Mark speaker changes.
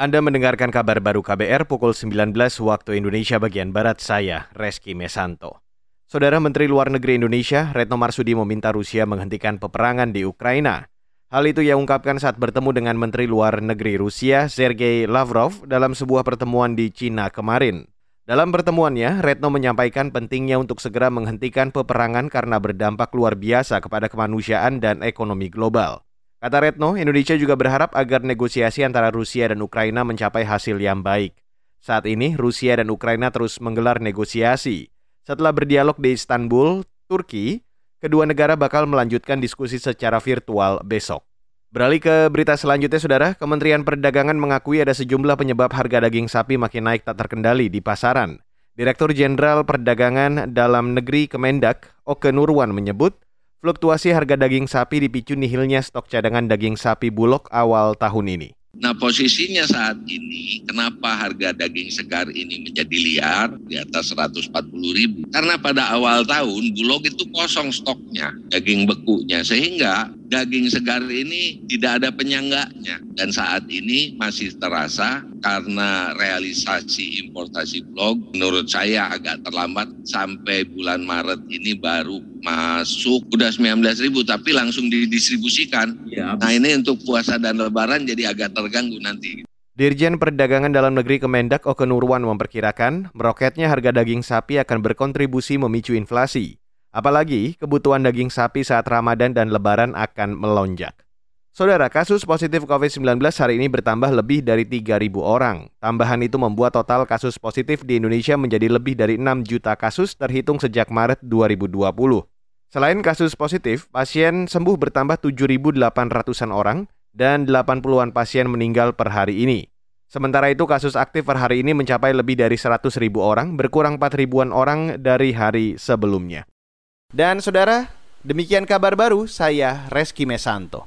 Speaker 1: Anda mendengarkan kabar baru KBR pukul 19 waktu Indonesia bagian Barat saya, Reski Mesanto. Saudara Menteri Luar Negeri Indonesia, Retno Marsudi meminta Rusia menghentikan peperangan di Ukraina. Hal itu ia ungkapkan saat bertemu dengan Menteri Luar Negeri Rusia, Sergei Lavrov, dalam sebuah pertemuan di Cina kemarin. Dalam pertemuannya, Retno menyampaikan pentingnya untuk segera menghentikan peperangan karena berdampak luar biasa kepada kemanusiaan dan ekonomi global. Kata Retno, Indonesia juga berharap agar negosiasi antara Rusia dan Ukraina mencapai hasil yang baik. Saat ini, Rusia dan Ukraina terus menggelar negosiasi. Setelah berdialog di Istanbul, Turki, kedua negara bakal melanjutkan diskusi secara virtual besok. Beralih ke berita selanjutnya, Saudara. Kementerian Perdagangan mengakui ada sejumlah penyebab harga daging sapi makin naik tak terkendali di pasaran. Direktur Jenderal Perdagangan Dalam Negeri Kemendak, Oke Nurwan menyebut, Fluktuasi harga daging sapi dipicu nihilnya stok cadangan daging sapi bulog awal tahun ini.
Speaker 2: Nah posisinya saat ini kenapa harga daging segar ini menjadi liar di atas 140 ribu? Karena pada awal tahun bulog itu kosong stoknya, daging bekunya. Sehingga daging segar ini tidak ada penyangganya. Dan saat ini masih terasa karena realisasi importasi blog menurut saya agak terlambat sampai bulan Maret ini baru masuk udah 19 ribu tapi langsung didistribusikan. Ya. Nah ini untuk puasa dan lebaran jadi agak terganggu nanti.
Speaker 1: Dirjen Perdagangan Dalam Negeri Kemendak Oke Nurwan memperkirakan meroketnya harga daging sapi akan berkontribusi memicu inflasi. Apalagi kebutuhan daging sapi saat Ramadan dan Lebaran akan melonjak. Saudara, kasus positif COVID-19 hari ini bertambah lebih dari 3.000 orang. Tambahan itu membuat total kasus positif di Indonesia menjadi lebih dari 6 juta kasus terhitung sejak Maret 2020. Selain kasus positif, pasien sembuh bertambah 7.800-an orang dan 80-an pasien meninggal per hari ini. Sementara itu kasus aktif per hari ini mencapai lebih dari 100.000 orang, berkurang 4 ribuan orang dari hari sebelumnya. Dan saudara, demikian kabar baru saya Reski Mesanto.